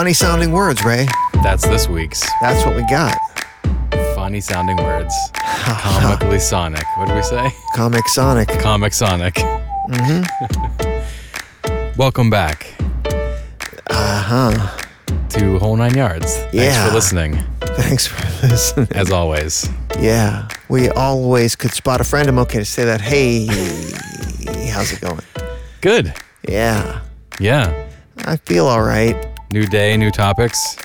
Funny sounding words, Ray. That's this week's That's what we got. funny sounding words. Comically Sonic. What did we say? Comic Sonic. Comic Sonic. Mm-hmm. Welcome back Uh huh. to Whole Nine Yards. Thanks Yeah. for listening, Thanks for listening. as always. Yeah, we always could spot a friend. I'm okay to say that. Hey, how's it going? Good. Yeah, Yeah. I feel all right. New day, new topics.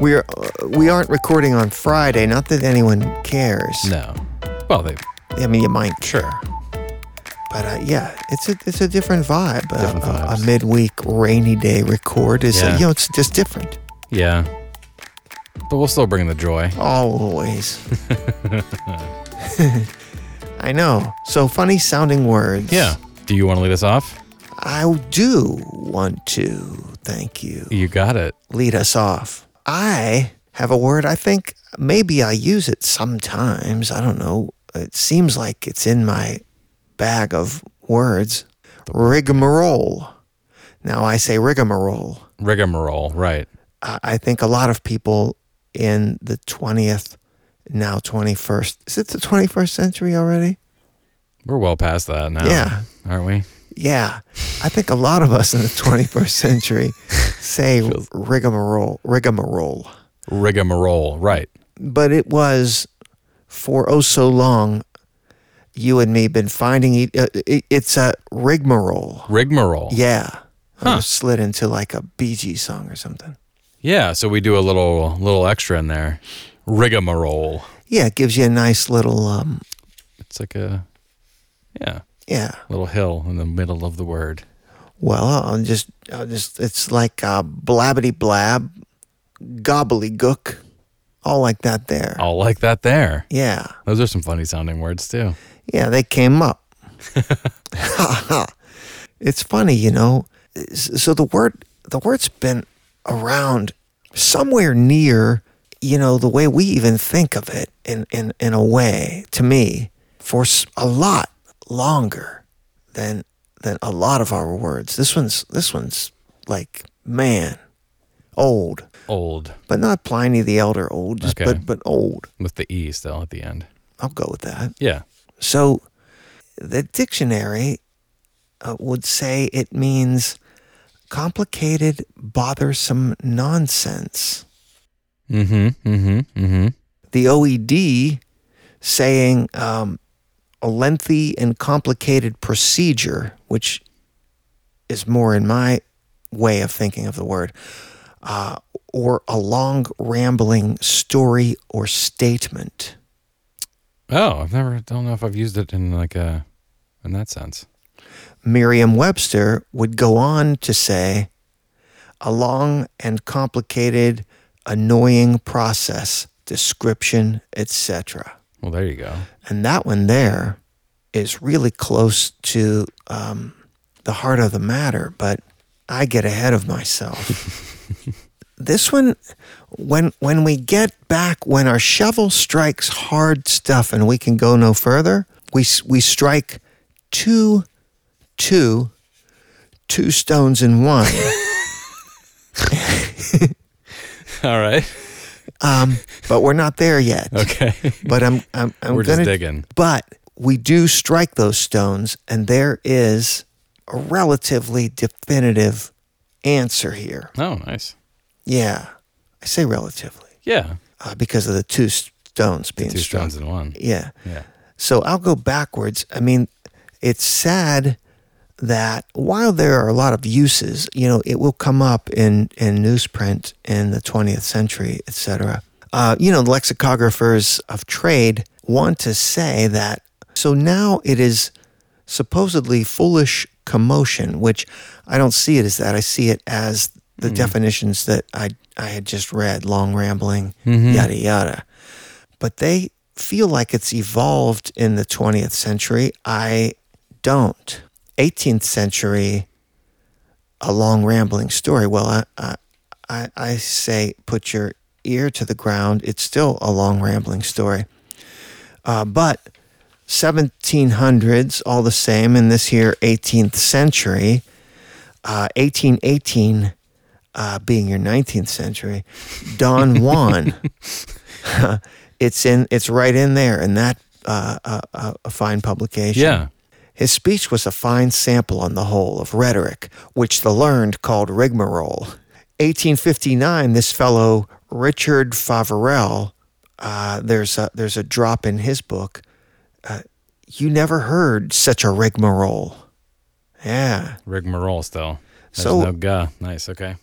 We're uh, we aren't recording on Friday. Not that anyone cares. No. Well, they I mean, you might, sure. but uh, yeah, it's a it's a different vibe. Uh, Different a- a, midweek rainy day record is uh, Yeah. you know it's just different. Yeah. But we'll still bring the joy. Always. I know. So funny sounding words. Yeah. Do you want to lead us off? I do want to. Thank you. You got it. lead us off. I have a word. I think maybe I use it sometimes. I don't know. It seems like it's in my bag of words. Rigmarole. Now I say rigmarole. Rigmarole, right. I think a lot of people in the 20th, now 21st, is it the 21st century already? We're well past that now. Yeah. Aren't we? Yeah. I think a lot of us in the 21st century say rigmarole, rigmarole. Rigmarole, right. but it was for oh so long you and me been finding it, uh, it it's a rigmarole Rigmarole. yeah Huh. Slid into like a Bee Gees song or something Yeah, so we do a little little extra in there. Rigmarole. yeah it gives you a nice little um It's like a yeah, yeah little hill in the middle of the word. well i'll just i'll just it's like uh blabbity blab gobbledygook all like that there All like that there. yeah Those are some funny sounding words too. Yeah, they came up. it's funny, you know. So the word the word's been around somewhere near, you know, the way we even think of it in in in a way to me for a lot longer than than a lot of our words. This one's this one's like man, old, Old but not Pliny the Elder old, just Okay. but but old. with the E still at the end. I'll go with that. Yeah. So the dictionary uh, would say it means complicated, bothersome nonsense. Mm-hmm. Mm-hmm. Mm-hmm. The OED saying um, a lengthy and complicated procedure, which is more in my way of thinking of the word, uh, or a long, rambling story or statement. Oh, I've never don't know if I've used it in like a in that sense. Merriam Webster would go on to say, a long and complicated, annoying process, description, etc. Well, there you go. And that one there is really close to um, the heart of the matter, but I get ahead of myself. this one, when when we get back, when our shovel strikes hard stuff and we can go no further, we we strike two, two, two stones in one. All right. Um, but we're not there yet. Okay. But I'm I'm, I'm We're gonna just digging. But we do strike those stones, and there is a relatively definitive answer here. Oh, nice. Yeah, I say relatively Yeah. uh, because of the two stones being Two struck. stones in one. Yeah. Yeah. So I'll go backwards. I mean, it's sad that while there are a lot of uses, you know, it will come up in, in newsprint in the 20th century, etc. Uh, you know, lexicographers of trade want to say that. So now it is supposedly foolish commotion, which I don't see it as that. I see it as the definitions that I I had just read: long rambling, yada yada. But they feel like it's evolved in the 20th century. I don't. 18th century, a long rambling story. Well, I, I, I, say put your ear to the ground. It's still a long rambling story. Uh, but 1700s, all the same, in this here 18th century, uh, 1818, uh, being your 19th century, Don Juan. it's in. It's right in there in that uh, uh, uh, a fine publication. Yeah. His speech was a fine sample on the whole of rhetoric, which the learned called rigmarole. 1859, this fellow Richard Feverel, uh, there's a, there's a drop in his book. Uh, you never heard such a rigmarole. Yeah. Rigmarole still. There's So- no guh. Nice. Okay.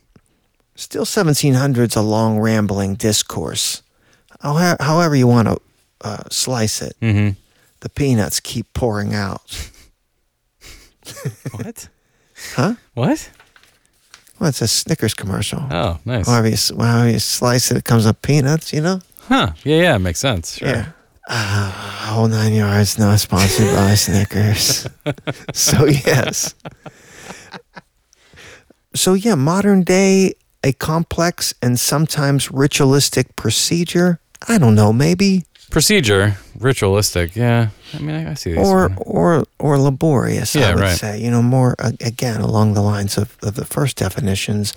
Still 1700s, a long rambling discourse. How- However you want to uh, slice it, Mm-hmm. the peanuts keep pouring out. What? Huh? what? Well, it's a Snickers commercial. Oh, nice. However you, however you slice it, it comes up peanuts, you know? Huh. Yeah, yeah. Makes sense. Sure. Yeah. Uh, whole nine yards, not sponsored by Snickers. so, yes. So, yeah, modern day, a complex and sometimes ritualistic procedure. I don't know, maybe, Procedure, ritualistic. Yeah. I mean, I, I see these. or or or laborious. I Yeah, would right. say, you know, more again along the lines of, of the first definitions.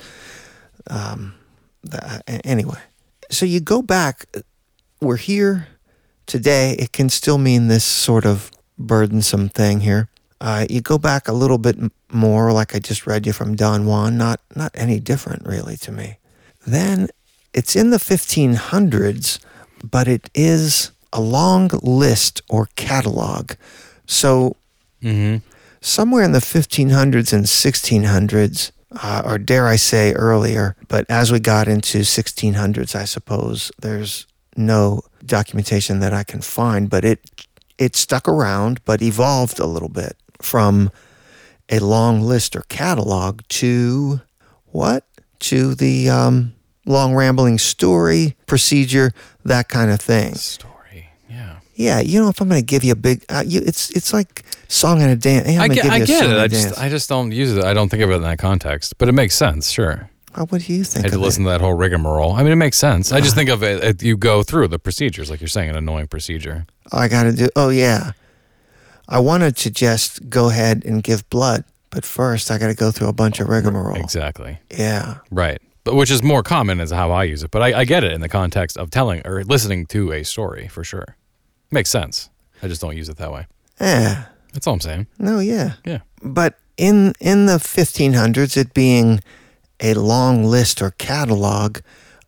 Um, the, anyway, so you go back. We're here today. It can still mean this sort of burdensome thing here. Uh, you go back a little bit more, like I just read you from Don Juan. Not not any different, really, to me. Then it's in the 1500s, but it is a long list or catalog. So Mm-hmm. somewhere in the 1500s and 1600s, uh, or dare I say earlier, but as we got into 1600s, I suppose there's no documentation that I can find, but it it stuck around, but evolved a little bit from a long list or catalog to what? To the um, long rambling story, procedure, that kind of thing. Story. Yeah. Yeah, you know, if I'm going to give you a big, uh, you, it's it's like song and a dance. Hey, I get, give I you a get it. I just, dance. I just don't use it. I don't think of it in that context, but it makes sense. Sure. Uh, what do you think? I had to listen it? to that whole rigmarole. I mean, it makes sense. I just think of it. it- You go through the procedures, like you're saying, an annoying procedure. I got to do. Oh yeah, I wanted to just go ahead and give blood, but first I got to go through a bunch of rigmarole. Exactly. Yeah, Right. But which is more common is how I use it. But I, I get it in the context of telling or listening to a story for sure. Makes sense. I just don't use it that way. yeah. That's all I'm saying. No, yeah. Yeah. But in in the 1500s, it being a long list or catalog,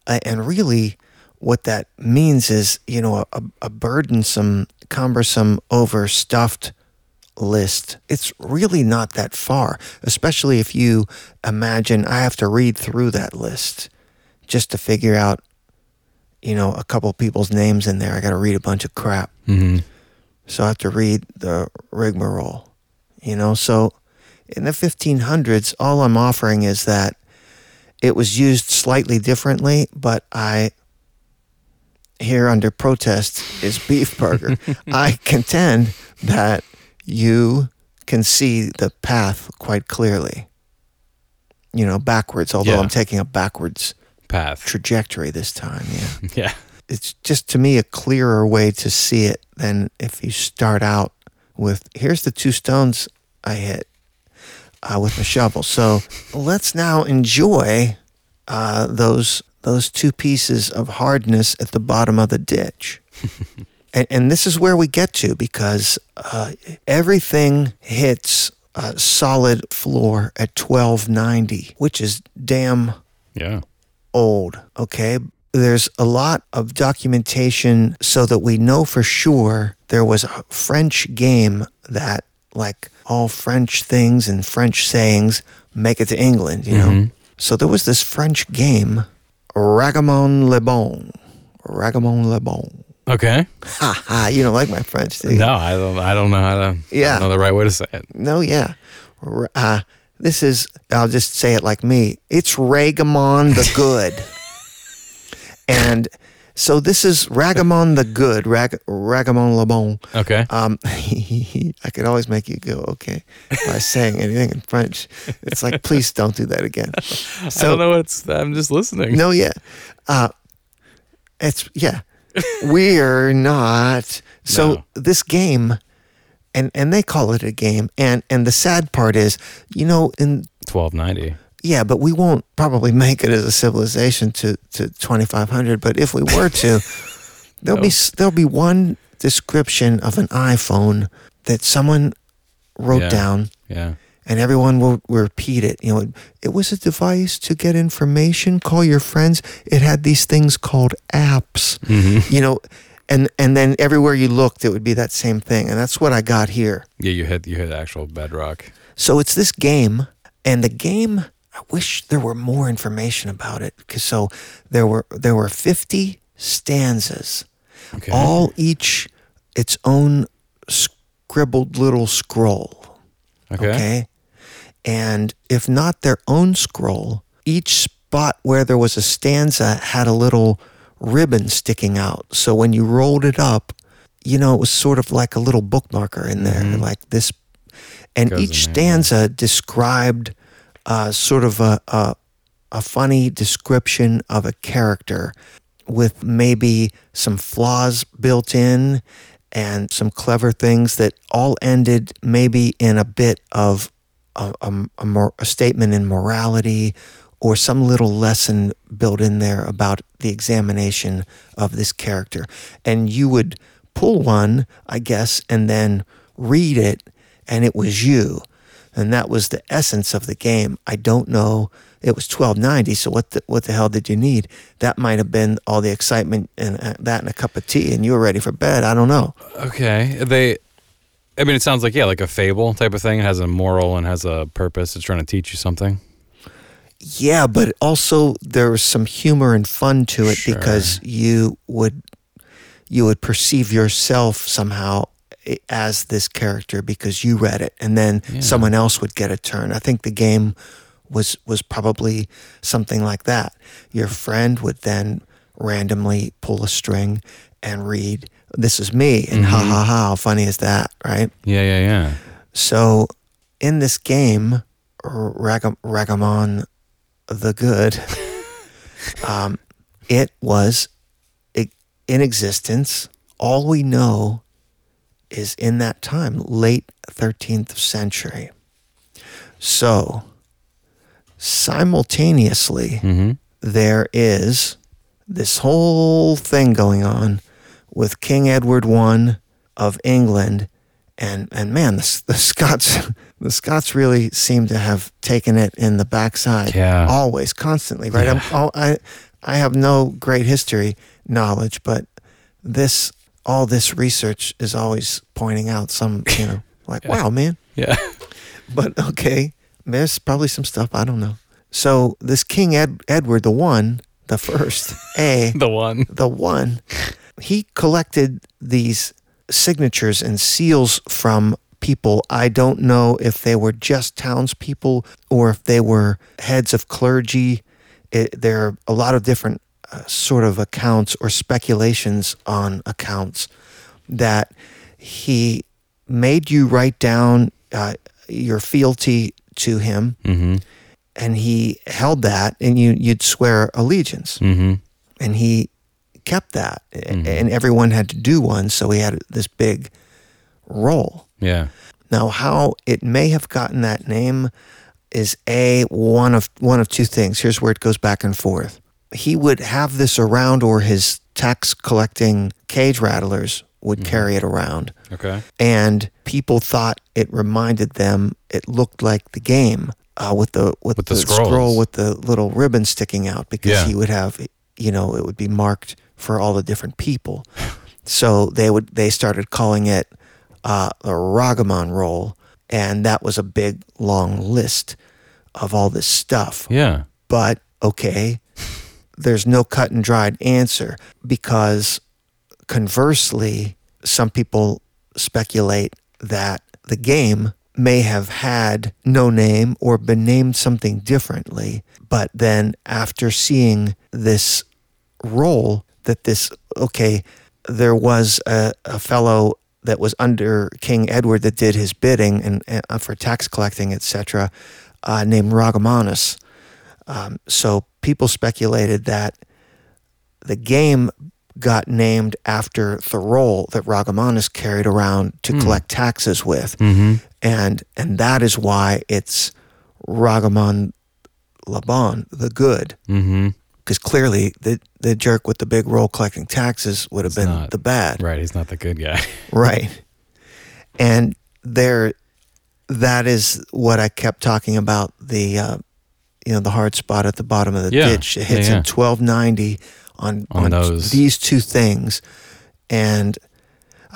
uh, and really what that means is, you know, a, a burdensome, cumbersome, overstuffed list. It's really not that far, especially if you imagine I have to read through that list just to figure out, you know, a couple people's names in there. I got to read a bunch of crap. Mm-hmm. So I have to read the rigmarole, you know. So in the 1500s, all I'm offering is that it was used slightly differently, but I, here under protest is beef burger. I contend that you can see the path quite clearly, you know, backwards, although Yeah. I'm taking a backwards Path. trajectory this time. Yeah Yeah. it's just to me a clearer way to see it than if you start out with here's the two stones I hit uh, with my shovel. So let's now enjoy uh, those those two pieces of hardness at the bottom of the ditch. and, and this is where we get to because uh, everything hits a solid floor at 1290, which is damn Yeah. old, okay? There's a lot of documentation so that we know for sure there was a French game that, like all French things and French sayings, make it to England, you know? So there was this French game, Ragamon Le Bon. Ragamon Le Bon. Okay. Ha ha, you don't like my French, do you? No, I don't. I don't know how to. Yeah. I don't know the right way to say it. No, yeah. Uh, this is, I'll just say it like me. It's Ragamon the Good. and so this is Ragamon the Good, Rag, Ragamon Le Bon. Okay. Um, I could always make you go, okay, by saying anything in French. It's like, please don't do that again. I don't know what's. I'm just listening. No, yeah. Uh, it's, yeah. We're not. So No. this game, and, and they call it a game. And, and the sad part is, you know, in Twelve ninety. yeah, but we won't probably make it as a civilization to, to 2500. But if we were to, there'll be there'll be one description of an iPhone that someone wrote Yeah. down, Yeah. And everyone will repeat it. You know, it was a device to get information, call your friends. It had these things called apps. Mm-hmm. You know, and and then everywhere you looked, it would be that same thing, and that's what I got here. Yeah, you hit you hit actual bedrock. So it's this game, and the game. I wish there were more information about it. 'cause so there were there were fifty stanzas, Okay. all each its own scribbled little scroll. okay. Okay, and if not their own scroll, each spot where there was a stanza had a little ribbon sticking out. So when you rolled it up, you know it was sort of like a little bookmarker in there, like this and Goes each yeah. stanza described uh, sort of a, a a funny description of a character with maybe some flaws built in and some clever things that all ended maybe in a bit of a, a, a, mor- a statement in morality or some little lesson built in there about the examination of this character. And you would pull one, I guess, and then read it, and it was you. And that was the essence of the game. I don't know. It was twelve ninety. So what the what the hell did you need? That might have been all the excitement and uh, that and a cup of tea, and you were ready for bed. I don't know. Okay. They I mean it sounds like yeah, like a fable type of thing. It has a moral and has a purpose. It's trying to teach you something. Yeah, but also there was some humor and fun to it Sure. because you would you would perceive yourself somehow as this character because you read it, and then Yeah. someone else would get a turn. I think the game was was probably something like that. Your friend would then randomly pull a string and read, "This is me," and ha ha ha! How funny is that, right? Yeah, yeah, yeah. So, in this game, Ragam- Ragamon the Good, um, it was in existence. All we know is in that time, late 13th century. So, simultaneously, Mm-hmm. there is this whole thing going on with King Edward I of England, and and man, the, the Scots, the Scots really seem to have taken it in the backside, Yeah. always, constantly, right? I'm, all, I I have no great history knowledge, but this all this research is always pointing out some, you know, like wow, man, Yeah. but okay, there's probably some stuff I don't know. So this King Ed, Edward the one, the first, A, the one. the one, he collected these signatures and seals from people. I don't know if they were just townspeople or if they were heads of clergy. It, there are a lot of different uh, sort of accounts or speculations on accounts that he made you write down uh, your fealty to him Mm-hmm. and he held that and you you'd swear allegiance Mm-hmm. and he kept that and everyone had to do one so he had this big roll. Yeah. now how it may have gotten that name is a one of one of two things. Here's where it goes back and forth. He would have this around or his tax collecting cage rattlers would carry it around. Okay. and people thought it reminded them it looked like the game uh, with the with, With the the, scroll with the little ribbon sticking out because Yeah. he would have you know it would be marked for all the different people. So they would they started calling it uh, a Ragamon roll and that was a big long list of all this stuff. Yeah. but okay, there's no cut and dried answer because conversely, some people speculate that the game may have had no name or been named something differently, but then after seeing this role, that this, okay, there was a, a fellow that was under King Edward that did his bidding and, uh, for tax collecting, etc., uh, named Ragamanus. Um, so people speculated that the game got named after the roll that Ragamanus carried around to collect taxes with, Mm-hmm. and and that is why it's Ragamon Laban, the good, Mm-hmm. Because clearly the the jerk with the big roll collecting taxes would have It's been not. the bad, Right. He's not the good guy. right? And there, that is what I kept talking about the, uh, you know, the hard spot at the bottom of the Yeah. ditch. It hits Yeah, yeah. in twelve ninety on On those. these two things, and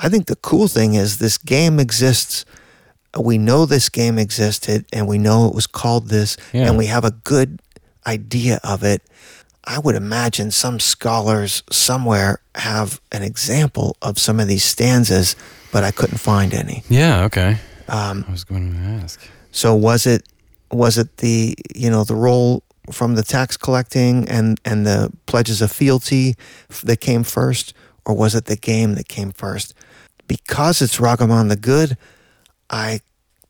I think the cool thing is this game exists. We know this game existed, and we know it was called this, and we have a good idea of it. I would imagine some scholars somewhere have an example of some of these stanzas, but I couldn't find any. Yeah. Okay. Um, I was going to ask. so was it was it the you know the roll from the tax collecting and and the pledges of fealty that came first, or was it the game that came first? Because it's Ragaman the Good, I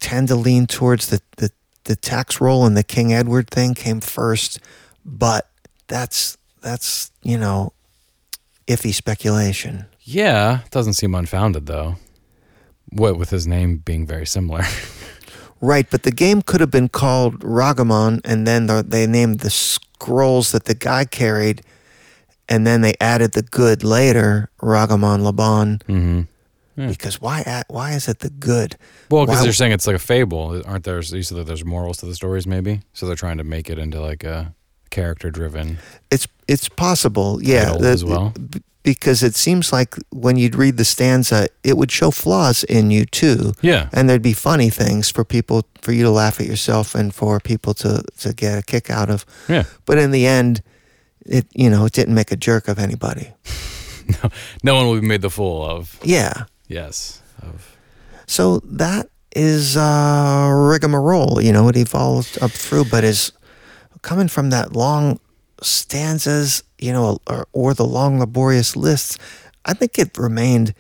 tend to lean towards the the, the tax roll and the King Edward thing came first, but that's that's you know iffy speculation. Yeah. Doesn't seem unfounded though. What with his name being very similar. Right, but the game could have been called Ragamon, and then the, they named the scrolls that the guy carried, and then they added the good later, Ragamon Laban. mm-hmm. Yeah. Because why? Why is it the good? Well, because they're saying it's like a fable, aren't there? You said that there's morals to the stories, maybe. So they're trying to make it into like a character-driven. It's it's possible, yeah. The- as well. because it seems like when you'd read the stanza, it would show flaws in you too, Yeah. and there'd be funny things for people for you to laugh at yourself and for people to to get a kick out of. Yeah. But in the end, it you know it didn't make a jerk of anybody. No one will be made the fool of. Yeah. Yes. Of. So that is uh, rigmarole. You know, it evolved up through, but is coming from that long stanzas, you know, or, or the long laborious lists. I think it remained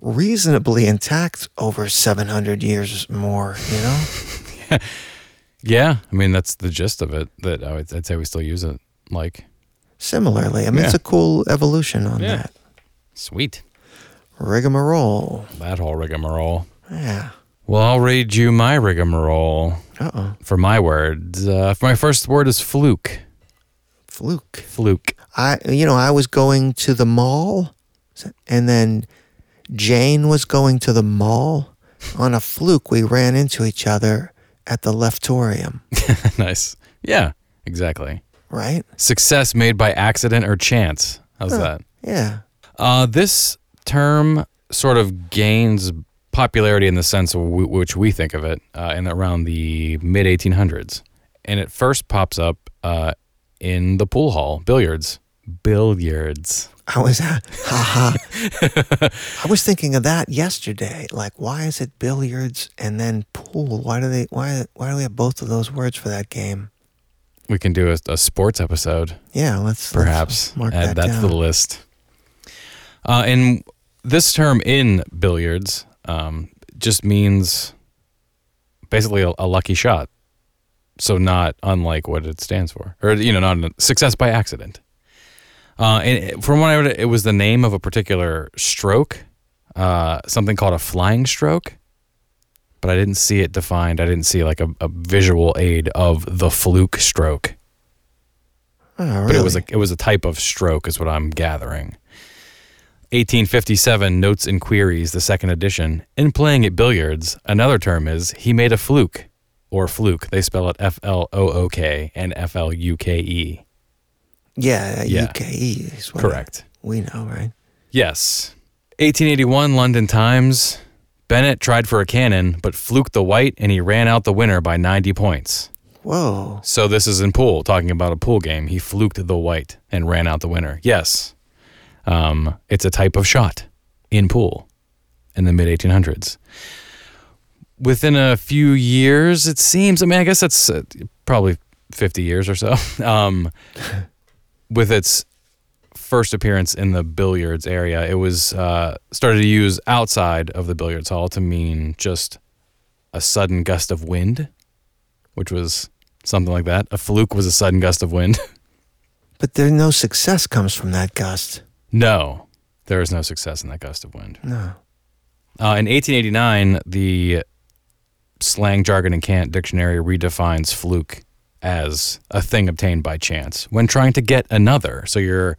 reasonably intact over 700 years more, you know? Yeah. I mean, that's the gist of it. That I would, I'd say we still use it. Like, Similarly, I mean, it's a cool evolution on Yeah. that. sweet. Rigmarole. That whole rigmarole. Yeah. Well, I'll read you my rigmarole Uh oh. for my words. Uh, for my first word is fluke. Fluke. Fluke. I, you know, I was going to the mall, and then Jane was going to the mall. On a fluke, we ran into each other at the leftorium, nice. Yeah. Exactly. right? Success made by accident or chance. How's Huh. that? Yeah. Uh, this term sort of gains popularity in the sense of w- which we think of it uh, in around the mid 1800s, and it first pops up uh, in the pool hall billiards. Billiards. I was, haha. I was thinking of that yesterday. Like, why is it billiards and then pool? Why do they? Why? Why do we have both of those words for that game? We can do a, a sports episode, Yeah, let's let's perhaps. mark Add that, that, down. to the list. Uh, and this term in billiards um, just means basically a, a lucky shot. So not unlike what it stands for, or you know, not success by accident. Uh, and from what I read, it was the name of a particular stroke, uh, something called a flying stroke. But I didn't see it defined. I didn't see like a, a visual aid of the fluke stroke. Oh, really? But it was a it was a type of stroke, is what I'm gathering. 1857 Notes and Queries, the second edition. In playing at billiards, another term is he made a fluke or fluke. They spell it F L O O K and F L U K E. yeah, Yeah. UKE is what Correct. We know, right? Yes. 1881 London Times. Bennett tried for a cannon, but fluked the white and he ran out the winner by 90 points. Whoa. So this is in pool, talking about a pool game. He fluked the white and ran out the winner. Yes. Um, it's a type of shot in pool in the mid 1800s. Within a few years, it seems, I mean, I guess that's uh, probably 50 years or so, um, with its first appearance in the billiards area, it was uh, started to use outside of the billiards hall to mean just a sudden gust of wind, which was something like that. A fluke was a sudden gust of wind. But there no success comes from that gust. No, there is no success in that gust of wind. No. Uh, in 1889, the slang jargon and cant dictionary redefines fluke as a thing obtained by chance when trying to get another. So you're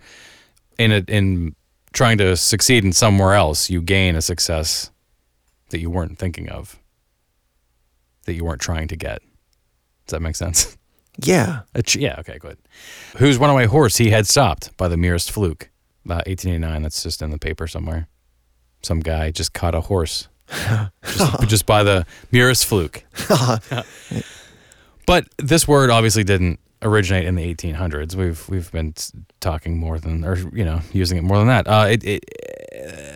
in a, in trying to succeed in somewhere else, you gain a success that you weren't thinking of, that you weren't trying to get. Does that make sense? Yeah. Yeah, okay, good. Whose runaway horse he had stopped by the merest fluke. About 1889, that's just in the paper somewhere. Some guy just caught a horse just, just by the merest fluke. but this word obviously didn't originate in the 1800s. We've we've been talking more than, or you know, using it more than that. Uh, it, it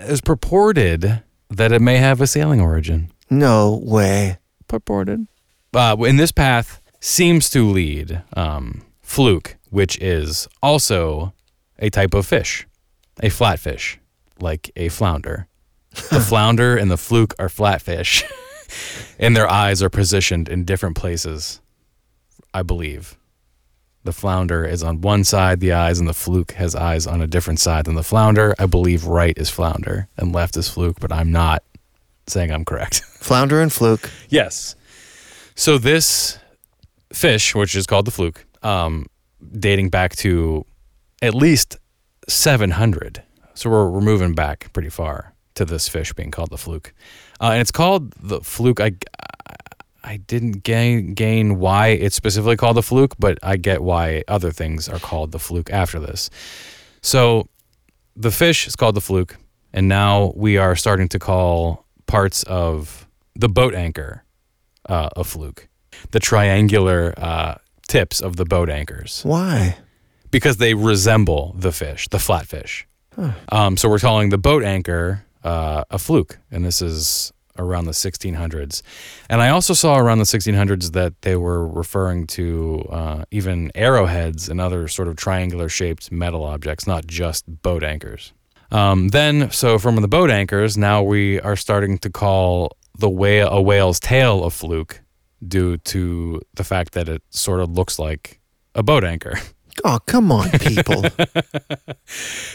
is purported that it may have a sailing origin. No way. Purported. Uh, in this path seems to lead um, fluke, which is also a type of fish, a flatfish, like a flounder. The flounder and the fluke are flatfish, and their eyes are positioned in different places. I believe. The flounder is on one side, the eyes, and the fluke has eyes on a different side than the flounder. I believe right is flounder and left is fluke, but I'm not saying I'm correct. Flounder and fluke. Yes. So this fish, which is called the fluke, um, dating back to at least 700. So we're, we're moving back pretty far to this fish being called the fluke. Uh, and it's called the fluke. I, I didn't gain, gain why it's specifically called the fluke, but I get why other things are called the fluke after this. So the fish is called the fluke, and now we are starting to call parts of the boat anchor uh, a fluke, the triangular uh, tips of the boat anchors, Why? Because they resemble the fish, the flatfish. Um, so we're calling the boat anchor uh, a fluke, and this is around the 1600s. And I also saw around the 1600s that they were referring to uh, even arrowheads and other sort of triangular shaped metal objects, not just boat anchors. Um, then, so from the boat anchors, now we are starting to call the whale a whale's tail a fluke due to the fact that it sort of looks like a boat anchor. Oh, come on, people.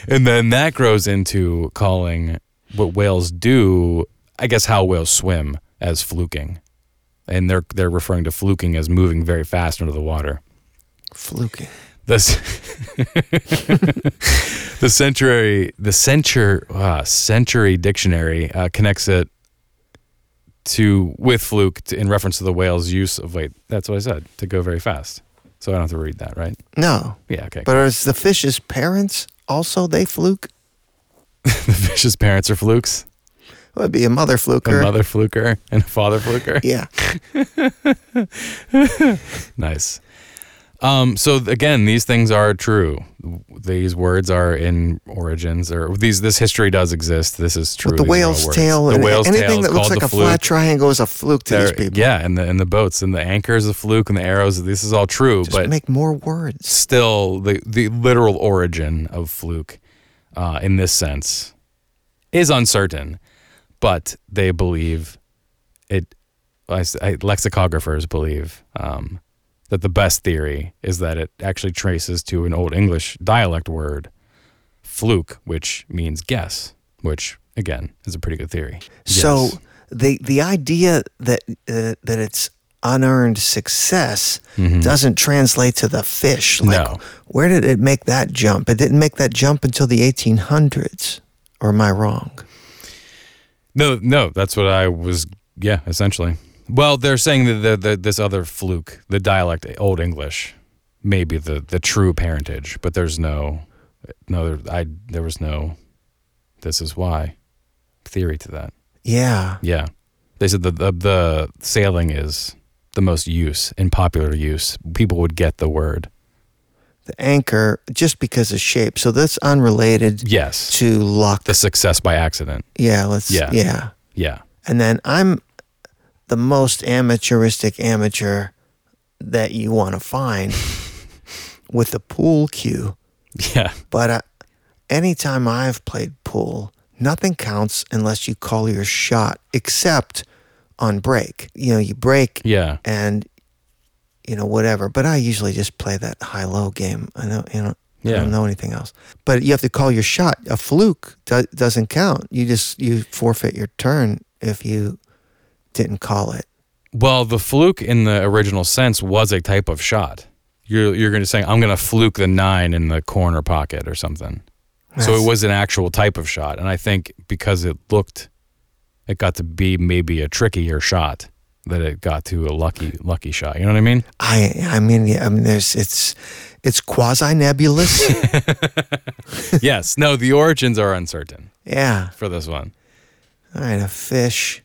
And then that grows into calling what whales do, I guess how whales swim as fluking. And they're they're referring to fluking as moving very fast under the water. Fluking. This the century the century uh, century dictionary uh, connects it to with fluke to, in reference to the whale's use of wait that's what I said to go very fast. So I don't have to read that, right? No. Yeah, okay. But is the fish's parents also they fluke? the fish's parents are flukes. Well, it'd be a mother fluker. A mother fluker and a father fluker. Yeah. Nice. Um, so again, these things are true. These words are in origins, or these this history does exist. This is true. But the These whale's tail the and whale's anything is that looks like a fluke. flat triangle is a fluke to these people. Yeah, and the and the boats and the anchor is a fluke, and the arrows. This is all true, Just but make more words. still, the the literal origin of fluke, uh, in this sense, is uncertain. But they believe it. I, I, lexicographers believe um, that the best theory is that it actually traces to an Old English dialect word, fluke, which means guess, which again is a pretty good theory. So Yes. the the idea that uh, that it's unearned success doesn't translate to the fish. Like, Mm-hmm. No. Where did it make that jump? It didn't make that jump until the 1800s. Or am I wrong? No, no, that's what I was. Yeah, essentially. Well, they're saying that the, the, this other fluke, the dialect, Old English, may be the, the true parentage, but there's no, no, I there was no. This is why theory to that. Yeah. Yeah, they said that the, the sailing is the most use in popular use. People would get the word. The anchor, just because of shape. So that's unrelated Yes, to luck. the success by accident. yeah. Let's. Yeah. Yeah. Yeah, And then I'm the most amateuristic amateur that you want to find with the pool cue. yeah, But uh, anytime I've played pool, nothing counts unless you call your shot, except on break. You know, you break yeah. and you know whatever. But I usually just play that high low game. I don't, you know, I don't know anything else. But you have to call your shot. A fluke do- doesn't count. You just you forfeit your turn if you didn't call it. Well, the fluke in the original sense was a type of shot. You're you're going to say I'm going to fluke the nine in the corner pocket or something. so it was an actual type of shot, and I think because it looked, it got to be maybe a trickier shot that it got to a lucky lucky shot. You know what I mean? I I mean yeah, I mean there's it's it's quasi nebulous. yes. No, the origins are uncertain yeah. for this one. All right, a fish.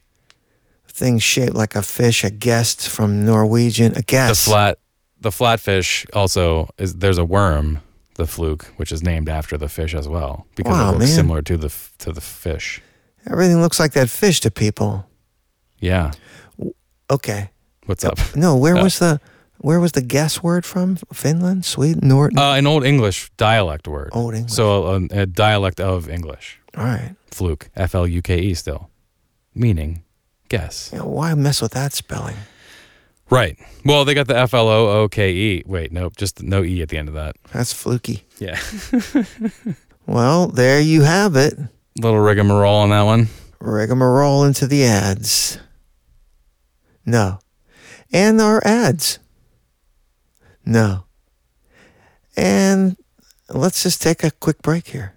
Thing shaped like a fish, a guest from Norwegian. A guest. The flat the flatfish also is there's a worm, the fluke, which is named after the fish as well because Wow, it looks man. similar to the to the fish. Everything looks like that fish to people. Yeah. Okay. What's up? No, where Uh, was the where was the guess word from? Finland, Sweden, Norton. Uh, an old English dialect word. Old English. So a, a dialect of English. All right. Fluke. F L U K E still. Meaning guess. Yeah, why mess with that spelling? Right. Well, they got the F L O O K E. Wait, nope, just no E at the end of that. That's fluky. Yeah. Well, there you have it. Little rigmarole on that one. Rigmarole into the ads. No. And our ads. No. And let's just take a quick break here.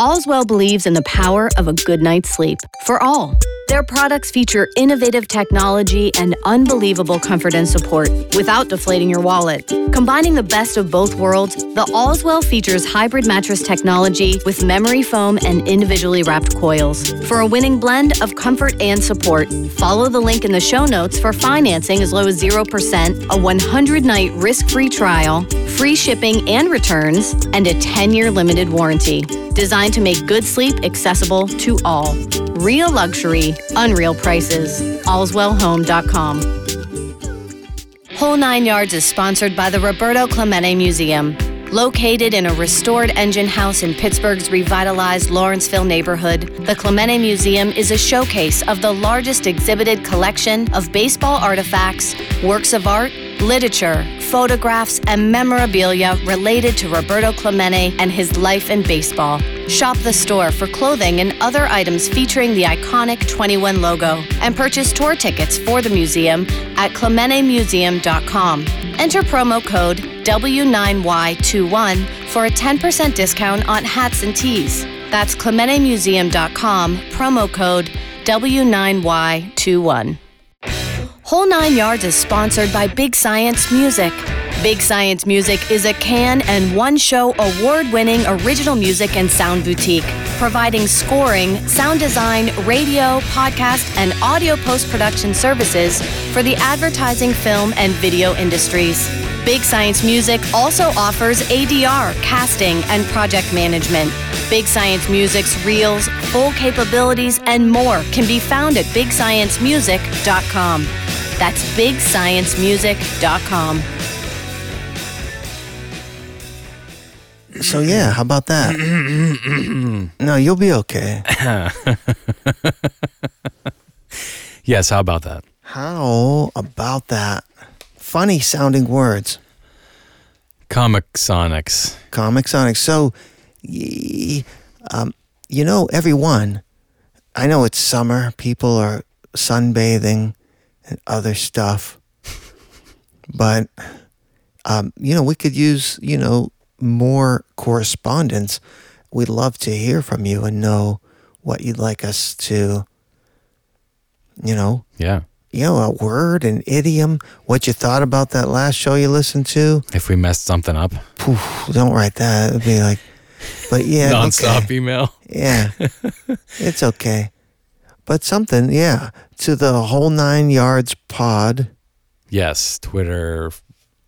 Allswell believes in the power of a good night's sleep for all. Their products feature innovative technology and unbelievable comfort and support without deflating your wallet. Combining the best of both worlds, the Allswell features hybrid mattress technology with memory foam and individually wrapped coils. For a winning blend of comfort and support, follow the link in the show notes for financing as low as 0%, a 100 night risk free trial, free shipping and returns, and a 10 year limited warranty. Designed to make good sleep accessible to all. Real luxury, unreal prices. AllswellHome.com. Whole Nine Yards is sponsored by the Roberto Clemente Museum. Located in a restored engine house in Pittsburgh's revitalized Lawrenceville neighborhood, the Clemente Museum is a showcase of the largest exhibited collection of baseball artifacts, works of art, literature, photographs, and memorabilia related to Roberto Clemente and his life in baseball. Shop the store for clothing and other items featuring the iconic 21 logo and purchase tour tickets for the museum at clementemuseum.com. Enter promo code W9Y21 for a 10% discount on hats and tees. That's clementemuseum.com, promo code W9Y21. Whole Nine Yards is sponsored by Big Science Music. Big Science Music is a Cannes and one show award winning original music and sound boutique, providing scoring, sound design, radio, podcast, and audio post production services for the advertising, film, and video industries. Big Science Music also offers ADR, casting, and project management. Big Science Music's reels, full capabilities, and more can be found at bigsciencemusic.com. That's bigsciencemusic.com. So yeah, how about that? no, you'll be okay. Yes, how about that? How about that? Funny sounding words. Comic Sonics. Comic Sonics. So, y- um, you know, everyone, I know it's summer, people are sunbathing and other stuff, but, um, you know, we could use, you know, more correspondence. We'd love to hear from you and know what you'd like us to, you know, Yeah. you know, a word, an idiom, what you thought about that last show you listened to. If we messed something up, Poof, don't write that. It'd be like, but yeah, nonstop okay. email. Yeah, it's okay. But something, yeah, to the whole nine yards pod, Yes, Twitter,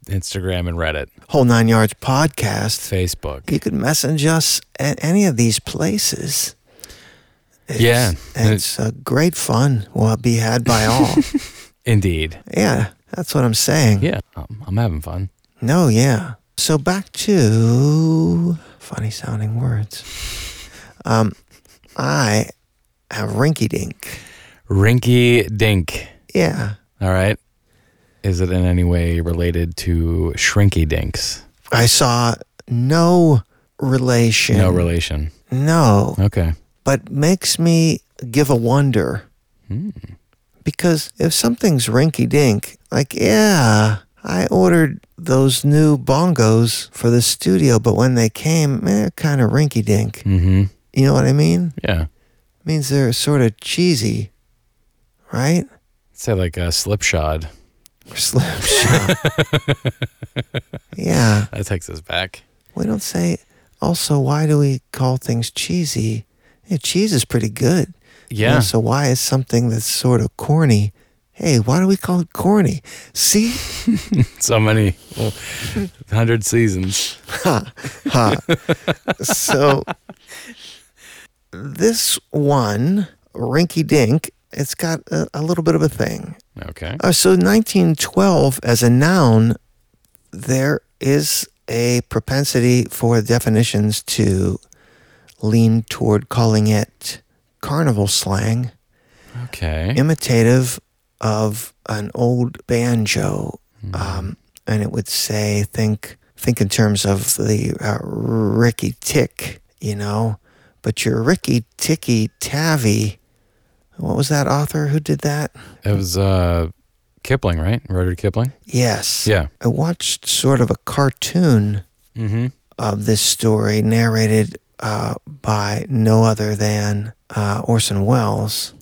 Instagram, and Reddit, whole nine yards podcast. Facebook. You could message us at any of these places. It's, Yeah. it's uh, great fun. Will be had by all. Indeed. yeah, that's what I'm saying. Yeah, um, I'm having fun. No, yeah. So back to funny sounding words. Um, I have rinky dink. Rinky Dink. Yeah. All right. Is it in any way related to Shrinky Dinks? I saw no relation. No relation. No, Okay. but makes me give a wonder. Because if something's rinky dink, like, yeah, I ordered those new bongos for the studio, but when they came, they're kind of rinky dink. Mm-hmm. You know what I mean? Yeah. means they're sort of cheesy, right? Say like a slipshod. Slim shot. yeah. That takes us back. We don't say, also, why do we call things cheesy? Yeah, cheese is pretty good. You know, Yeah. so why is something that's sort of corny? Hey, why do we call it corny? See? So many well, hundred seasons. Ha Ha. so this one, Rinky Dink, it's got a, a little bit of a thing. Okay. Uh, so 1912, as a noun, there is a propensity for definitions to lean toward calling it carnival slang, Okay. imitative of an old banjo, um, and it would say, think, think in terms of the uh, Ricky Tick, you know, but your Rikki Tikki Tavi. What was that author who did that? It was uh, Kipling, right? Rudyard Kipling. Yes. Yeah. I watched sort of a cartoon Mm-hmm. of this story narrated uh, by no other than uh, Orson Welles,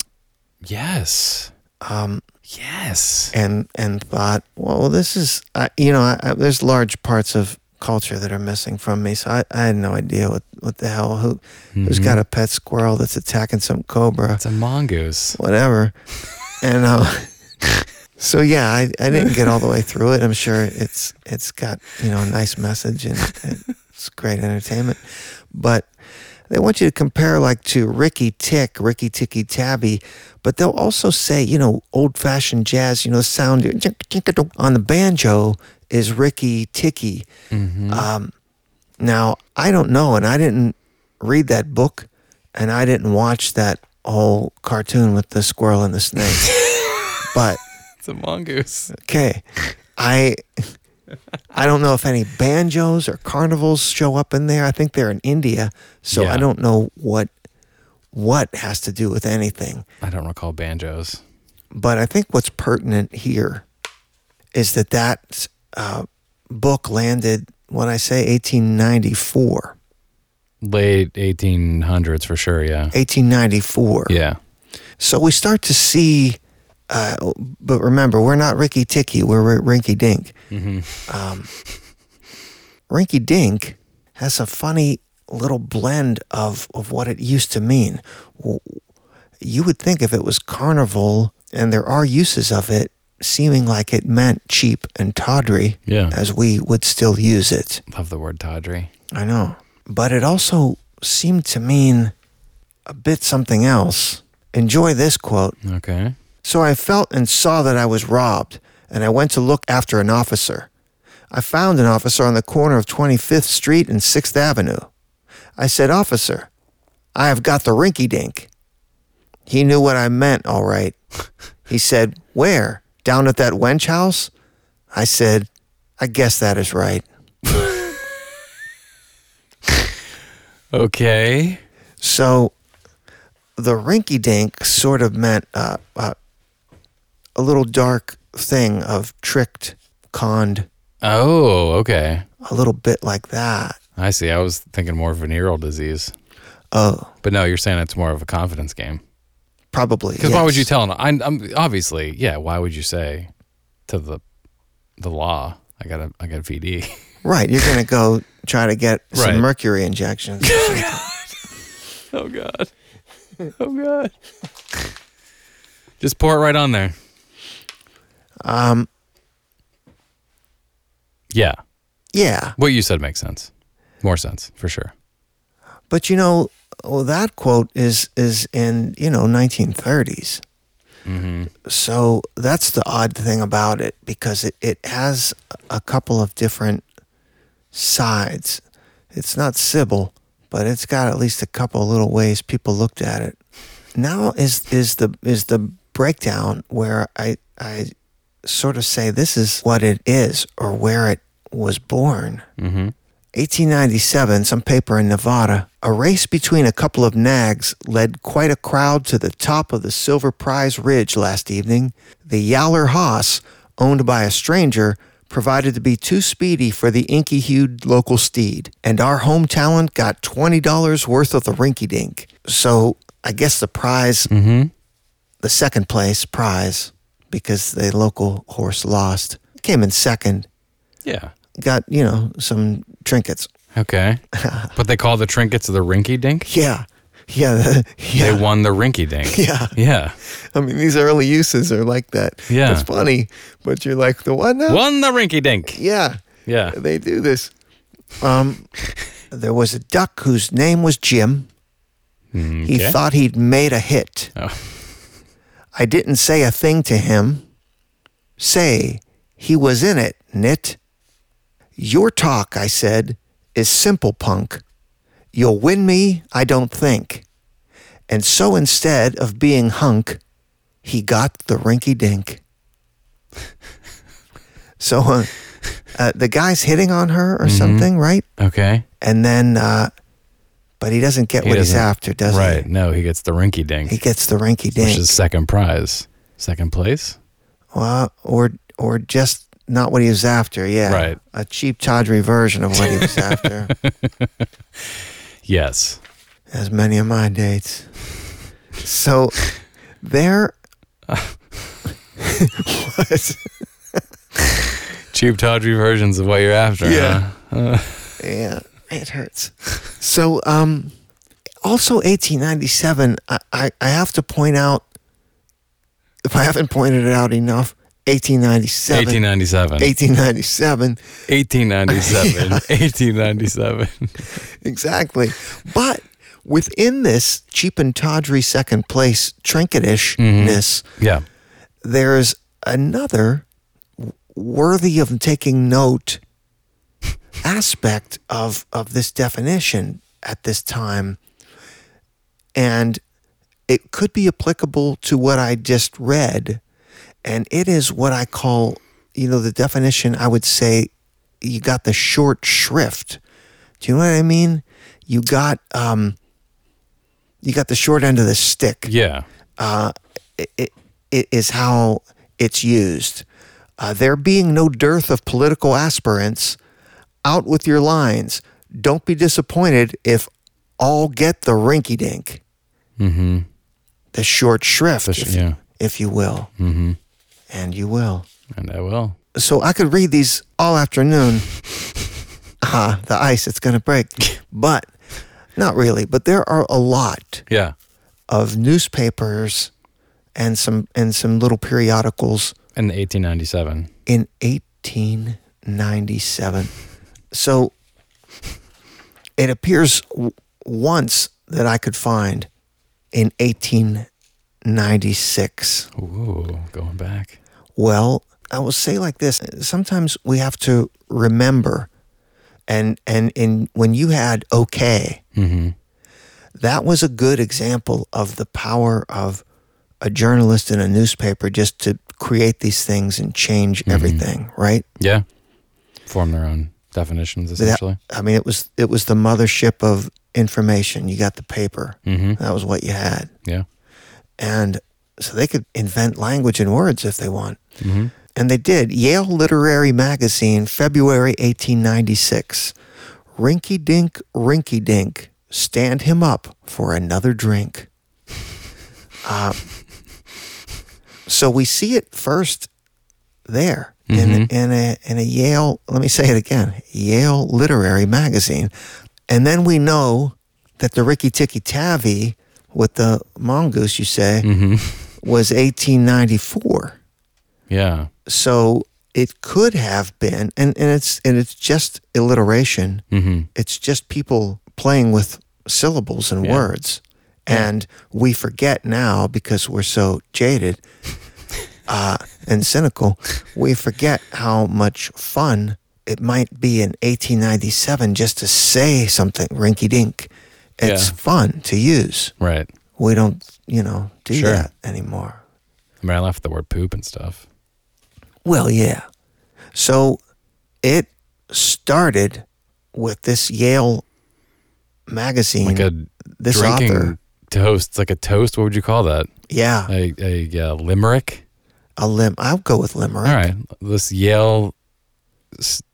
Yes. um, Yes. and and thought, well, this is uh, you know, I, I, there's large parts of culture that are missing from me, so I, I had no idea what what the hell who who's Mhm. got a pet squirrel that's attacking some cobra, It's a mongoose. whatever, and uh, so yeah, I, I didn't get all the way through it. I'm sure it's it's got you know a nice message and, it's great entertainment, but they want you to compare like to Ricky Tick, Ricky Ticky Tabby, but they'll also say you know old fashioned jazz, you know sound on the banjo is Ricky Ticky. Mm-hmm. Um, now I don't know, and I didn't read that book, and I didn't watch that whole cartoon with the squirrel and the snake, but. It's a mongoose. Okay. I I don't know if any banjos or carnivals show up in there. I think they're in India, so Yeah. I don't know what what has to do with anything. I don't recall banjos. But I think what's pertinent here is that that uh, book landed when I say 1894. Late 1800s for sure. Yeah. 1894. Yeah. So we start to see, uh, but remember, we're not Ricky Ticky, we're Rinky Dink. Um, Rinky Dink has a funny little blend of, of what it used to mean. You would think if it was carnival, and there are uses of it, seeming like it meant cheap and tawdry, Yeah. as we would still use it. Love the word tawdry. I know. But it also seemed to mean a bit something else. Enjoy this quote. Okay. So I felt and saw that I was robbed, and I went to look after an officer. I found an officer on the corner of 25th Street and 6th Avenue. I said, Officer, I have got the rinky dink. He knew what I meant, all right. He said, Where? Down at that wench house? I said, I guess that is right. Okay. So the rinky dink sort of meant uh, uh, a little dark thing of tricked, conned, Oh, okay. a little bit like that. I see. I was thinking more venereal disease. Oh, But no, you're saying it's more of a confidence game. Probably. Because why would you yes. tell? I'm, I'm obviously, yeah. Why would you say to the the law? I got a I got a VD. Right, you're gonna go try to get some Right. mercury injections. oh God. Oh God. Just pour it right on there. um, Yeah. yeah, What you said makes sense. More sense for sure. but you know, well, that quote is is in you know 1930s. Mm-hmm. So that's the odd thing about it because it, it has a couple of different sides. It's not Sybil, but it's got at least a couple little ways people looked at it. Now is is the is the breakdown where I I sort of say this is what it is or where it was born. Mm-hmm. 1897, some paper in Nevada. A race between a couple of nags led quite a crowd to the top of the Silver Prize Ridge last evening. The Yaller Haas, owned by a stranger, provided to be too speedy for the inky hued local steed, and our home talent got $20 worth of the rinky dink. So I guess the prize, mm-hmm. the second place prize, because the local horse lost, came in second. Yeah. Got, you know, some trinkets. Okay. but they call the trinkets the rinky dink? Yeah. Yeah. yeah. They won the rinky dink. Yeah. Yeah. I mean, these early uses are like that. Yeah. It's funny, but you're like, the what now? Won the rinky dink. Yeah. Yeah. They do this. Um, there was a duck whose name was Jim. He thought he'd made a hit. Oh. I didn't say a thing to him. Say, he was in it, Nit. Your talk, I said, is simple, punk. You'll win me, I don't think. And so instead of being hunk, he got the rinky dink. so uh, uh, the guy's hitting on her or something, right? Okay. And then, uh, but he doesn't get He what he's doesn't- after, does Right. he? Right. No, he gets the rinky dink, He gets the rinky dink. which is second prize. Second place? Well, or or just not what he was after. Yeah, Right. A cheap tawdry version of what he was after. Yes. As many of my dates. So there. what? Cheap tawdry versions of what you're after. Yeah. huh? Yeah, it hurts. So, um, also 1897. I, I I have to point out, if I haven't pointed it out enough, 1897. 1897. 1897. 1897. 1897. exactly. But within this cheap and tawdry second place trinketishness, mm-hmm. yeah. there's another worthy of taking note aspect of of this definition at this time and it could be applicable to what I just read and it is what I call you know the definition I would say you got the short shrift do you know what I mean you got um you got the short end of the stick Yeah. it, it, it is how it's used. Uh, there being no dearth of political aspirants, out with your lines. Don't be disappointed if all get the rinky dink. Mm-hmm. The short shrift, The sh- if, yeah. if you will. Mm-hmm. And you will. And I will. So I could read these all afternoon. Ah, the ice, it's going to break. But not really. But there are a lot Yeah. of newspapers and some and some little periodicals In 1897. in 1897. So it appears w- once that I could find in 1896. Ooh, going back. Well, I will say like this: sometimes we have to remember, and and in when you had okay, mm-hmm. that was a good example of the power of a journalist in a newspaper just to create these things and change mm-hmm. everything, right? Yeah. Form their own definitions, That- essentially. I mean, it was it was the mothership of information. You got the paper. Mm-hmm. That was what you had. Yeah. and so they could invent language and words if they want. Mm-hmm. And they did. Yale Literary Magazine, February 1896. Rinky dink, rinky dink, stand him up for another drink. Uh, so we see it first there in, mm-hmm. in, a, in a Yale, let me say it again, Yale Literary Magazine. And then we know that the Rikki Tikki Tavi with the mongoose, you say, mm-hmm. was 1894. Yeah. So it could have been, and, and it's and it's just alliteration. Mm-hmm. It's just people playing with syllables and Yeah. words, and we forget now because we're so jaded uh, and cynical. We forget how much fun it might be in 1897 just to say something rinky dink. It's Yeah. fun to use. Right. We don't, you know, do Sure. that anymore. I mean, I left the word poop and stuff. Well, yeah. So it started with this Yale magazine. Like a this drinking author. toast. It's like a toast. What would you call that? Yeah, A, a uh, limerick? a lim. I'll go with limerick All right. This Yale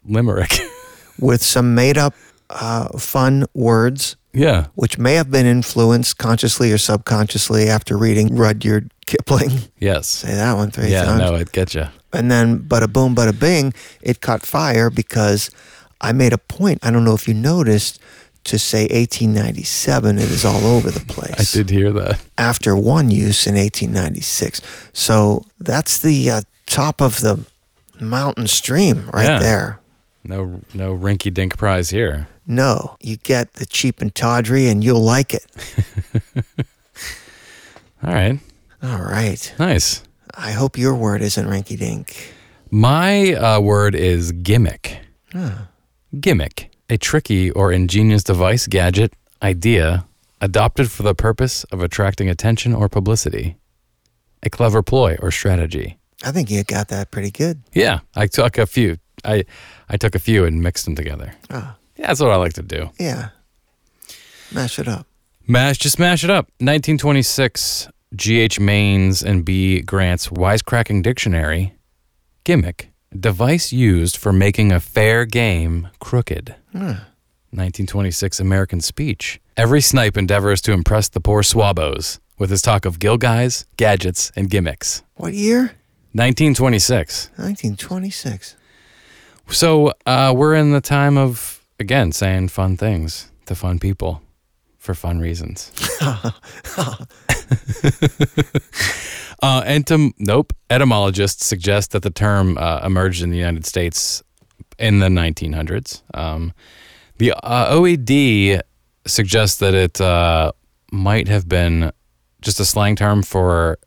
limerick. with some made up uh, fun words, yeah. which may have been influenced consciously or subconsciously after reading Rudyard Kipling. Yes. Say that one three Yeah, times. no, it get you. And then, bada boom, bada bing, it caught fire because I made a point. I don't know if you noticed to say 1897. It is all over the place. I did hear that. After one use in 1896. So that's the uh, top of the mountain stream right Yeah. there. No, no rinky dink prize here. No, you get the cheap and tawdry, and you'll like it. All right. All right. Nice. I hope your word isn't rinky dink. My uh, word is gimmick. Gimmick, a tricky or ingenious device, gadget, idea adopted for the purpose of attracting attention or publicity. A clever ploy or strategy. I think you got that pretty good. Yeah, I took a few. I I took a few and mixed them together. Ah, Yeah, that's what I like to do. yeah. Mash it up. Mash, just mash it up. 1926, G.H. Maines and B. Grant's Wisecracking Dictionary. Gimmick, device used for making a fair game crooked. 1926 American speech. Every snipe endeavors to impress the poor swabos with his talk of gilguys, gadgets, and gimmicks. What year? 1926. 1926. So uh, we're in the time of, again, saying fun things to fun people for fun reasons. uh, entom- nope. Etymologists suggest that the term uh, emerged in the United States in the 1900s. Um, the uh, OED suggests that it uh, might have been just a slang term for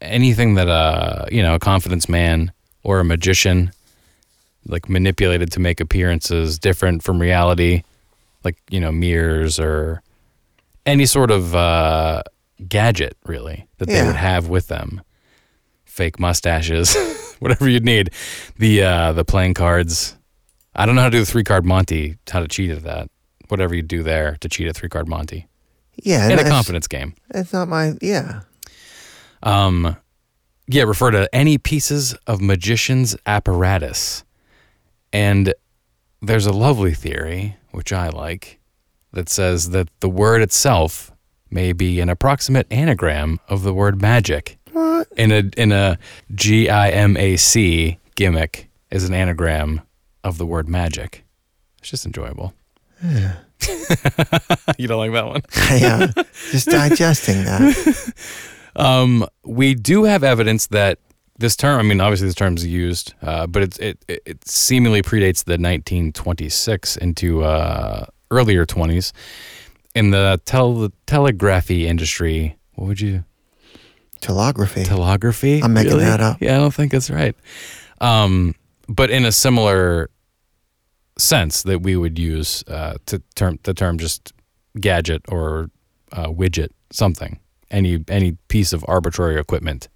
anything that a you know a confidence man or a magician like manipulated to make appearances different from reality, like you know mirrors or any sort of uh, gadget really that they would have with them, fake mustaches, whatever you'd need, the uh, the playing cards. I don't know how to do the three card Monty, how to cheat at that. Whatever you do there to cheat a three card Monty Yeah. in a confidence game. It's not my, yeah. Um, yeah, refer to any pieces of magician's apparatus. And there's a lovely theory, which I like, that says that the word itself may be an approximate anagram of the word magic. What? In a in a G I M A C gimmick is an anagram of the word magic. It's just enjoyable. you don't like that one? yeah. Just digesting that. Um, we do have evidence that this term, I mean, obviously this term is used, uh, but it's, it, it, it seemingly predates the 1926 into uh, earlier 20s. In the tel- telegraphy industry, what would you, Telegraphy. telegraphy? I'm making that up. Yeah, I don't think that's right. Um, but in a similar sense that we would use uh, to term the term just gadget or uh, widget, something, any any piece of arbitrary equipment,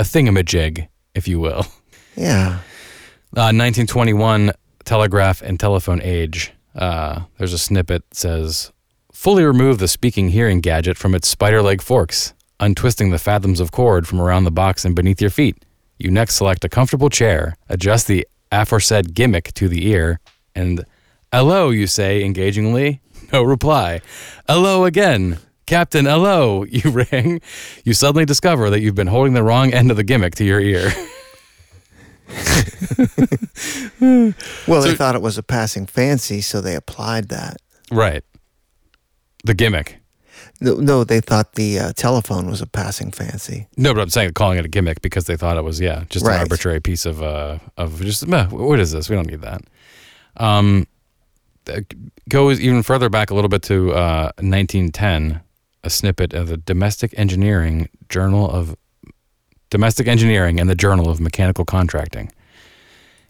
a thingamajig, if you will. yeah. Uh, 1921 Telegraph and Telephone Age. Uh, there's a snippet that says, "Fully remove the speaking hearing gadget from its spider leg forks, untwisting the fathoms of cord from around the box and beneath your feet. You next select a comfortable chair, adjust the aforesaid gimmick to the ear, and hello, you say engagingly. No reply. Hello again." Captain, hello, you ring. You suddenly discover that you've been holding the wrong end of the gimmick to your ear. Well, they thought it was a passing fancy, so they applied that. Right. The gimmick. No, no they thought the uh, telephone was a passing fancy. No, but I'm saying calling it a gimmick because they thought it was yeah, just Right. an arbitrary piece of uh of just meh, what is this? We don't need that. Um, goes even further back a little bit to uh 1910, a snippet of the Domestic Engineering Journal of Domestic Engineering and the Journal of Mechanical Contracting.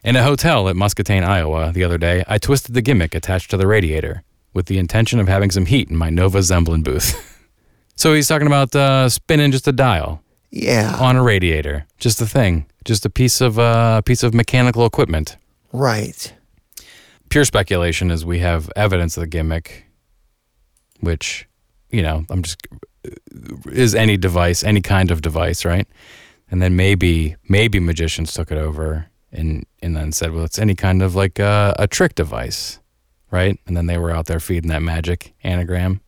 In a hotel at Muscatine, Iowa, the other day, I twisted the gimmick attached to the radiator with the intention of having some heat in my Nova Zemblin booth. so he's talking about uh, spinning just a dial Yeah. on a radiator, just a thing, just a piece of uh, piece of mechanical equipment. right. pure speculation is we have evidence of the gimmick, which, you know, I'm just is any device, any kind of device, right? And then maybe maybe magicians took it over and and then said, well, it's any kind of like a, a trick device, right? And then they were out there feeding that magic anagram.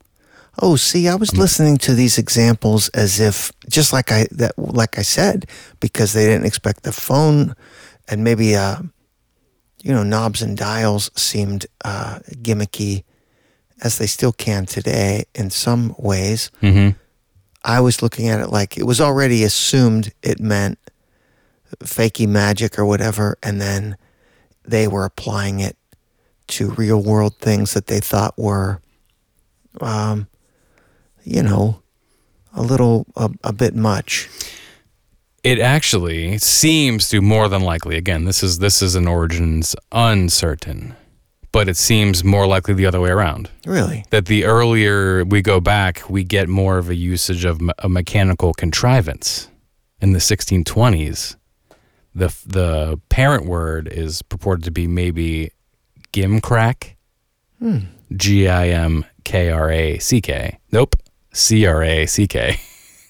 Oh, see, I was listening to these examples as if just like I that like I said because they didn't expect the phone and maybe uh you know knobs and dials seemed uh gimmicky as they still can today in some ways. Mm-hmm. I was looking at it like it was already assumed it meant fakey magic or whatever, and then they were applying it to real world things that they thought were, um, you know, a little a, a bit much. It actually seems to more than likely. Again, this is this is an origins uncertain, but it seems more likely the other way around. Really? That the earlier we go back, we get more of a usage of a mechanical contrivance. In the 1620s, the the parent word is purported to be maybe gimcrack, hmm. G I M K R A C K. Nope, C R A C K.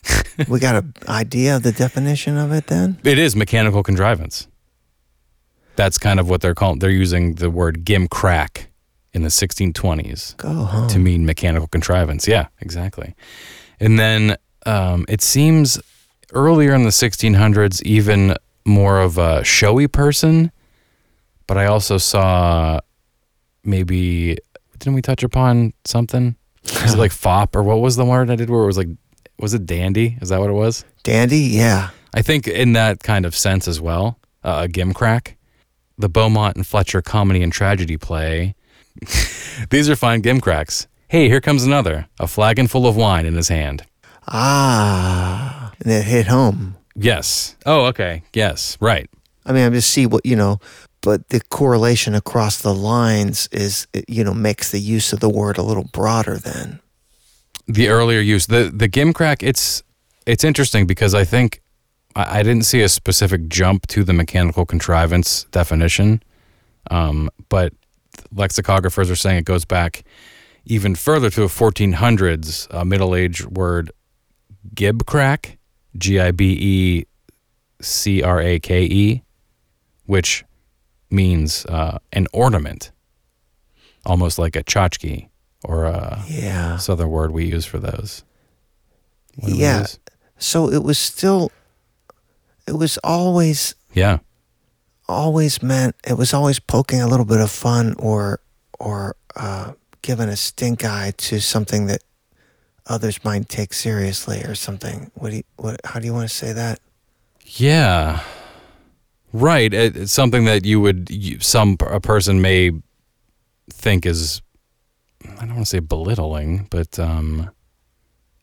we got an idea of the definition of it then? It is mechanical contrivance. That's kind of what they're calling. They're using the word gimcrack in the 1620s Go home. to mean mechanical contrivance. Yeah, exactly. And then um, it seems earlier in the 1600s, even more of a showy person. But I also saw maybe didn't we touch upon something? Was it like fop or what was the word I did where it was like was it dandy? Is that what it was? Dandy? Yeah. I think in that kind of sense as well, uh, a gimcrack, the Beaumont and Fletcher comedy and tragedy play. These are fine gimcracks. Hey, here comes another, a flagon full of wine in his hand. Ah, and it hit home. Yes. Oh, okay. Yes. Right. I mean, I just see what, you know, but the correlation across the lines is, it, you know, makes the use of the word a little broader then. The earlier use, the the gimcrack, it's it's interesting because I think I, I didn't see a specific jump to the mechanical contrivance definition, um, but lexicographers are saying it goes back even further to the 1400s uh, middle age word gibcrack, G I B E C R A K E, which means uh, an ornament, almost like a tchotchke or a Yeah. southern word we use for those. Yeah. So it was still, it was always, Yeah. always meant, it was always poking a little bit of fun or, or, uh, giving a stink eye to something that others might take seriously or something. What do you, what, how do you want to say that? Yeah. Right. It's something that you would, some, a person may think is, I don't want to say belittling, but um,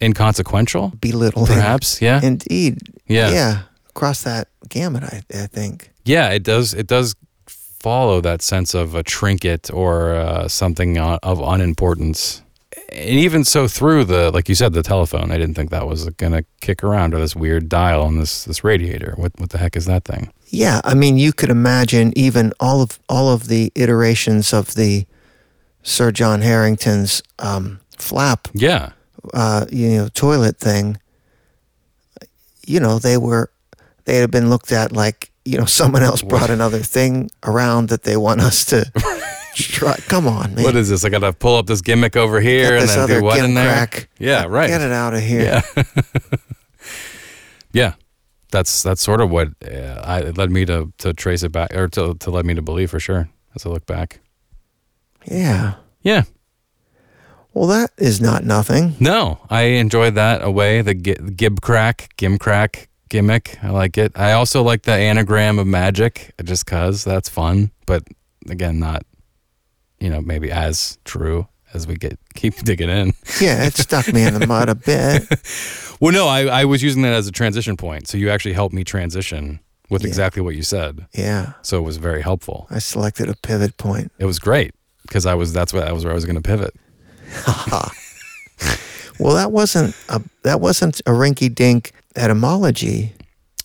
inconsequential, Belittling. perhaps. Yeah. Indeed. Yeah. Yeah. Across that gamut, I, I think. Yeah, it does. It does follow that sense of a trinket or uh, something of unimportance. And even so, through the like you said, the telephone, I didn't think that was gonna kick around or this weird dial on this this radiator. What what the heck is that thing? Yeah, I mean, you could imagine even all of all of the iterations of the Sir John Harington's um, flap, Yeah, uh, you know, toilet thing. You know, they were they had been looked at like you know someone else brought another thing around that they want us to try. Come on, man. what is this? I gotta pull up this gimmick over here and then other do what in there? gimcrack. Yeah, right. Get it out of here. Yeah, yeah. That's that's sort of what uh, I, it led me to to trace it back or to to led me to believe for sure as I look back. yeah. Yeah. Well, that is not nothing. No, I enjoyed that away. The gi- gib crack, gimcrack gimmick. I like it. I also like the anagram of magic, just cause that's fun. But again, not you know maybe as true as we get keep digging in. Yeah, it stuck me in the mud a bit. Well, no, I, I was using that as a transition point. So you actually helped me transition with Yeah. exactly what you said. Yeah, So it was very helpful. I selected a pivot point. It was great because I was that's what that was where I was going to pivot. Well, that wasn't a that wasn't a rinky dink etymology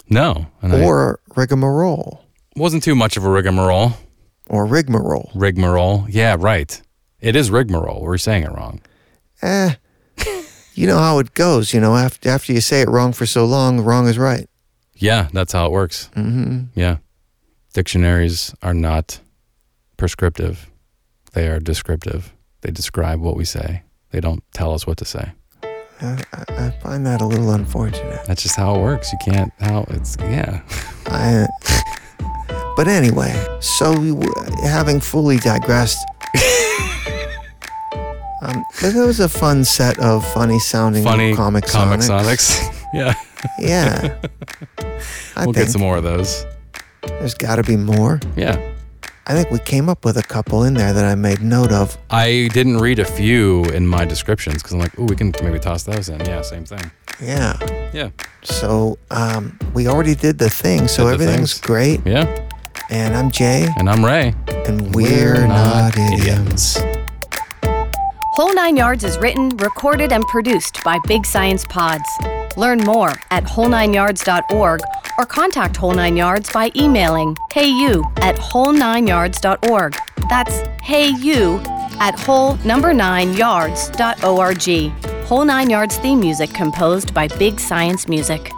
No, and I- or rigmarole. wasn't too much of a rigmarole. or rigmarole. Rigmarole. Yeah, right. It is rigmarole. We're saying it wrong. Eh, you know how it goes. You know, after after you say it wrong for so long, wrong is right. Yeah, that's how it works. hmm Yeah. Dictionaries are not prescriptive, they are descriptive. They describe what we say, they don't tell us what to say. I, I find that a little unfortunate. That's just how it works. You can't, how it's, yeah. I, but anyway, so we having fully digressed, um, but that was a fun set of funny sounding Funny comic, comic sonics. sonics. yeah. Yeah, I we'll think get some more of those. there's got to be more. Yeah. I think we came up with a couple in there that I made note of. I didn't read a few in my descriptions because I'm like, oh, we can maybe toss those in. Yeah, same thing. Yeah. Yeah. So um, we already did the thing, so Did the everything's things. great. Yeah. And I'm Jay, And I'm Ray. and we're, not, idiots. Whole Nine Yards is written, recorded, and produced by Big Science Pods. Learn more at whole9yards.org or contact Whole Nine Yards by emailing heyu at whole9yards.org. That's heyu at whole number nine yards.org. Whole Nine Yards theme music composed by Big Science Music.